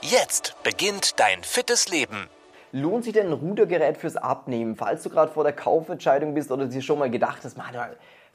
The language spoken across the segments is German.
Jetzt beginnt dein fittes Leben. Lohnt sich denn ein Rudergerät fürs Abnehmen, falls du gerade vor der Kaufentscheidung bist oder dir schon mal gedacht hast, man,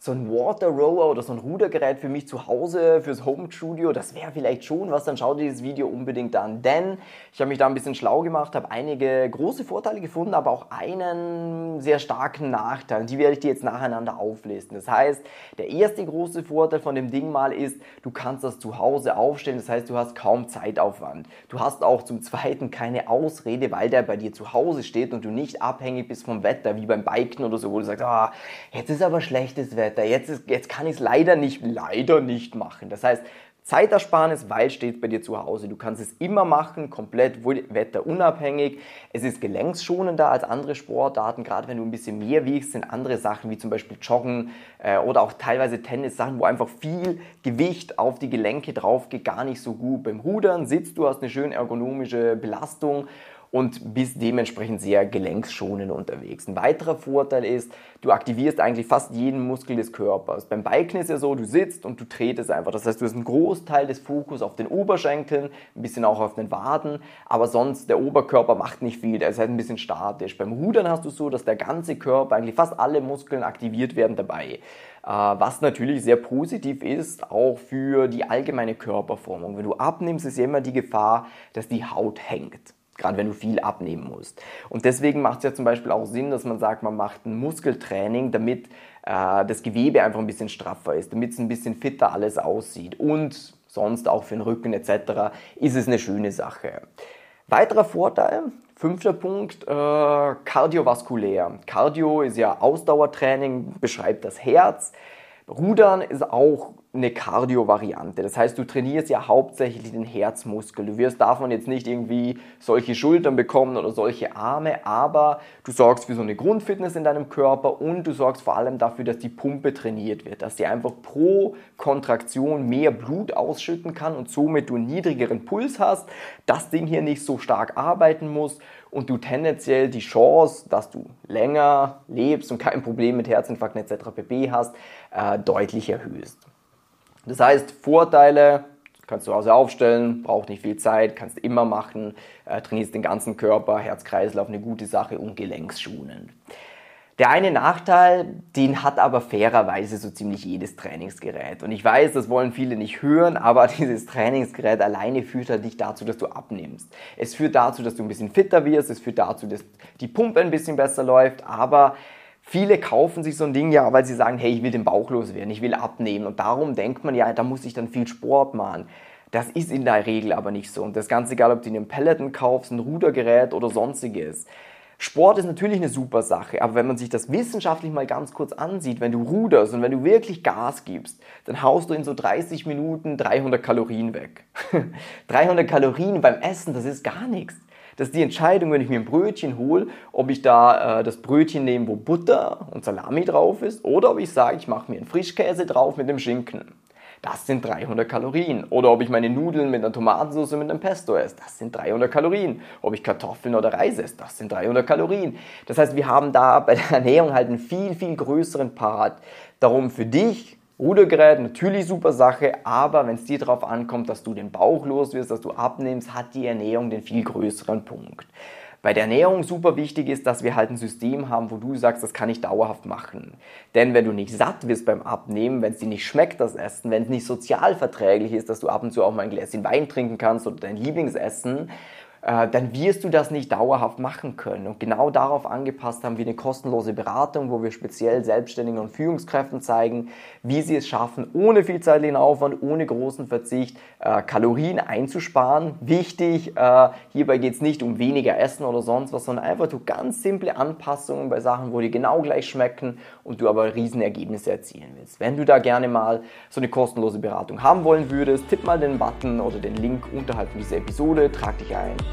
so ein Water Rower oder so ein Rudergerät für mich zu Hause, fürs Home Studio, das wäre vielleicht schon was, dann schau dir dieses Video unbedingt an. Denn ich habe mich da ein bisschen schlau gemacht, habe einige große Vorteile gefunden, aber auch einen sehr starken Nachteil. Und die werde ich dir jetzt nacheinander auflisten. Das heißt, der erste große Vorteil von dem Ding mal ist, du kannst das zu Hause aufstellen. Das heißt, du hast kaum Zeitaufwand. Du hast auch zum zweiten keine Ausrede, weil der bei dir zu Hause steht und du nicht abhängig bist vom Wetter, wie beim Biken oder so, wo du sagst, ah, jetzt ist aber schlechtes Wetter Wetter. Jetzt, ist, jetzt kann ich es leider nicht, leider nicht machen. Das heißt, Zeitersparnis, weil steht bei dir zu Hause. Du kannst es immer machen, komplett wetterunabhängig. Es ist gelenksschonender als andere Sportarten. Gerade wenn du ein bisschen mehr wiegst, sind andere Sachen wie zum Beispiel Joggen äh, oder auch teilweise Tennis, Sachen, wo einfach viel Gewicht auf die Gelenke drauf geht, gar nicht so gut. Beim Rudern sitzt du, hast eine schön ergonomische Belastung und bist dementsprechend sehr gelenkschonend unterwegs. Ein weiterer Vorteil ist, du aktivierst eigentlich fast jeden Muskel des Körpers. Beim Biken ist ja so, du sitzt und du tretest einfach. Das heißt, du hast einen Großteil des Fokus auf den Oberschenkeln, ein bisschen auch auf den Waden, aber sonst der Oberkörper macht nicht viel, der ist halt ein bisschen statisch. Beim Rudern hast du so, dass der ganze Körper, eigentlich fast alle Muskeln aktiviert werden dabei äh, was natürlich sehr positiv ist, auch für die allgemeine Körperformung. Wenn du abnimmst, ist ja immer die Gefahr, dass die Haut hängt gerade wenn du viel abnehmen musst. Und deswegen macht es ja zum Beispiel auch Sinn, dass man sagt, man macht ein Muskeltraining, damit äh, das Gewebe einfach ein bisschen straffer ist, damit es ein bisschen fitter alles aussieht. Und sonst auch für den Rücken etc. ist es eine schöne Sache. Weiterer Vorteil, fünfter Punkt, äh, kardiovaskulär. Cardio ist ja Ausdauertraining, beschreibt das Herz. Rudern ist auch eine Cardio-Variante. Das heißt, du trainierst ja hauptsächlich den Herzmuskel. Du wirst davon jetzt nicht irgendwie solche Schultern bekommen oder solche Arme, aber du sorgst für so eine Grundfitness in deinem Körper und du sorgst vor allem dafür, dass die Pumpe trainiert wird, dass die einfach pro Kontraktion mehr Blut ausschütten kann und somit du einen niedrigeren Puls hast, das Ding hier nicht so stark arbeiten muss und du tendenziell die Chance, dass du länger lebst und kein Problem mit Herzinfarkt etc. pp hast, äh, deutlich erhöhst. Das heißt, Vorteile, kannst du zu Hause aufstellen, braucht nicht viel Zeit, kannst immer machen, äh, trainierst den ganzen Körper, Herz-Kreislauf, eine gute Sache und gelenkschonend. Der eine Nachteil, den hat aber fairerweise so ziemlich jedes Trainingsgerät. Und ich weiß, das wollen viele nicht hören, aber dieses Trainingsgerät alleine führt halt nicht dazu, dass du abnimmst. Es führt dazu, dass du ein bisschen fitter wirst, es führt dazu, dass die Pumpe ein bisschen besser läuft, aber Viele kaufen sich so ein Ding ja, weil sie sagen, hey, ich will den Bauch loswerden, ich will abnehmen. Und darum denkt man ja, da muss ich dann viel Sport machen. Das ist in der Regel aber nicht so. Und das Ganze, egal ob du einen Peloton kaufst, ein Rudergerät oder sonstiges. Sport ist natürlich eine super Sache, aber wenn man sich das wissenschaftlich mal ganz kurz ansieht, wenn du ruderst und wenn du wirklich Gas gibst, dann haust du in so 30 Minuten 300 Kalorien weg. 300 Kalorien beim Essen, das ist gar nichts. Das ist die Entscheidung, wenn ich mir ein Brötchen hole, ob ich da äh, das Brötchen nehme, wo Butter und Salami drauf ist, oder ob ich sage, ich mache mir einen Frischkäse drauf mit dem Schinken. Das sind 300 Kalorien. Oder ob ich meine Nudeln mit einer Tomatensauce mit einem Pesto esse. Das sind 300 Kalorien. Ob ich Kartoffeln oder Reis esse. Das sind 300 Kalorien. Das heißt, wir haben da bei der Ernährung halt einen viel, viel größeren Part. Darum für dich Rudergerät, natürlich super Sache, aber wenn es dir darauf ankommt, dass du den Bauch los wirst, dass du abnimmst, hat die Ernährung den viel größeren Punkt. Bei der Ernährung super wichtig ist, dass wir halt ein System haben, wo du sagst, das kann ich dauerhaft machen. Denn wenn du nicht satt wirst beim Abnehmen, wenn es dir nicht schmeckt, das Essen, wenn es nicht sozial verträglich ist, dass du ab und zu auch mal ein Gläschen Wein trinken kannst oder dein Lieblingsessen, dann wirst du das nicht dauerhaft machen können. Und genau darauf angepasst haben wir eine kostenlose Beratung, wo wir speziell Selbstständigen und Führungskräften zeigen, wie sie es schaffen, ohne viel zeitlichen Aufwand, ohne großen Verzicht, äh, Kalorien einzusparen. Wichtig, äh, hierbei geht es nicht um weniger Essen oder sonst was, sondern einfach du ganz simple Anpassungen bei Sachen, wo die genau gleich schmecken und du aber Riesenergebnisse erzielen willst. Wenn du da gerne mal so eine kostenlose Beratung haben wollen würdest, tipp mal den Button oder den Link unterhalb dieser Episode, trag dich ein